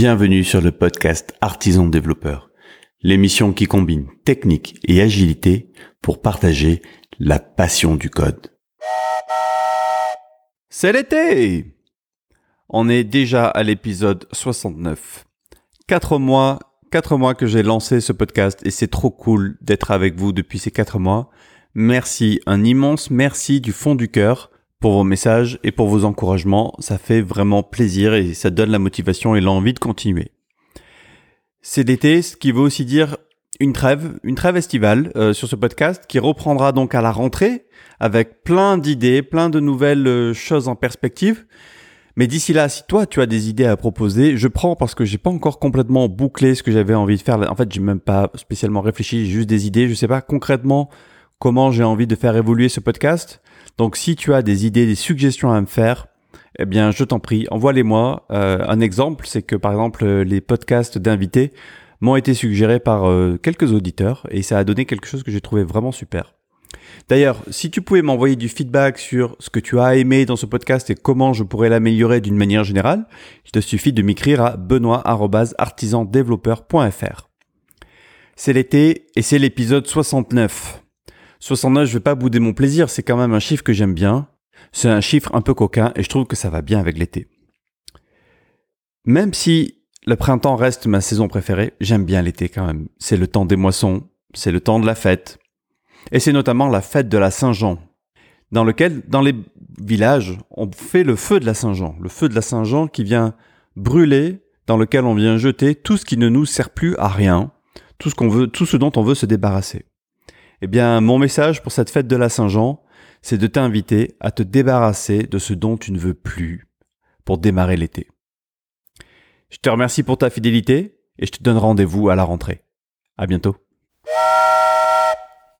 Bienvenue sur le podcast Artisan Développeur, l'émission qui combine technique et agilité pour partager la passion du code. C'est l'été On est déjà à l'épisode 69. Quatre mois, quatre mois que j'ai lancé ce podcast et c'est trop cool d'être avec vous depuis ces quatre mois. Merci, un immense merci du fond du cœur pour vos messages et pour vos encouragements. Ça fait vraiment plaisir et ça donne la motivation et l'envie de continuer. C'est l'été, ce qui veut aussi dire une trêve, une trêve estivale euh, sur ce podcast qui reprendra donc à la rentrée avec plein d'idées, plein de nouvelles euh, choses en perspective. Mais d'ici là, si toi tu as des idées à proposer, je prends parce que j'ai pas encore complètement bouclé ce que j'avais envie de faire. En fait, j'ai même pas spécialement réfléchi, juste des idées. Je sais pas concrètement comment j'ai envie de faire évoluer ce podcast. Donc si tu as des idées, des suggestions à me faire, eh bien je t'en prie, envoie-les-moi. Euh, un exemple, c'est que par exemple les podcasts d'invités m'ont été suggérés par euh, quelques auditeurs et ça a donné quelque chose que j'ai trouvé vraiment super. D'ailleurs, si tu pouvais m'envoyer du feedback sur ce que tu as aimé dans ce podcast et comment je pourrais l'améliorer d'une manière générale, il te suffit de m'écrire à benoît.artisandéveloppeur.fr. C'est l'été et c'est l'épisode 69. 69, je vais pas bouder mon plaisir, c'est quand même un chiffre que j'aime bien. C'est un chiffre un peu coquin et je trouve que ça va bien avec l'été. Même si le printemps reste ma saison préférée, j'aime bien l'été quand même. C'est le temps des moissons, c'est le temps de la fête. Et c'est notamment la fête de la Saint-Jean, dans lequel, dans les villages, on fait le feu de la Saint-Jean. Le feu de la Saint-Jean qui vient brûler, dans lequel on vient jeter tout ce qui ne nous sert plus à rien, tout ce qu'on veut, tout ce dont on veut se débarrasser. Eh bien, mon message pour cette fête de la Saint-Jean, c'est de t'inviter à te débarrasser de ce dont tu ne veux plus pour démarrer l'été. Je te remercie pour ta fidélité et je te donne rendez-vous à la rentrée. À bientôt.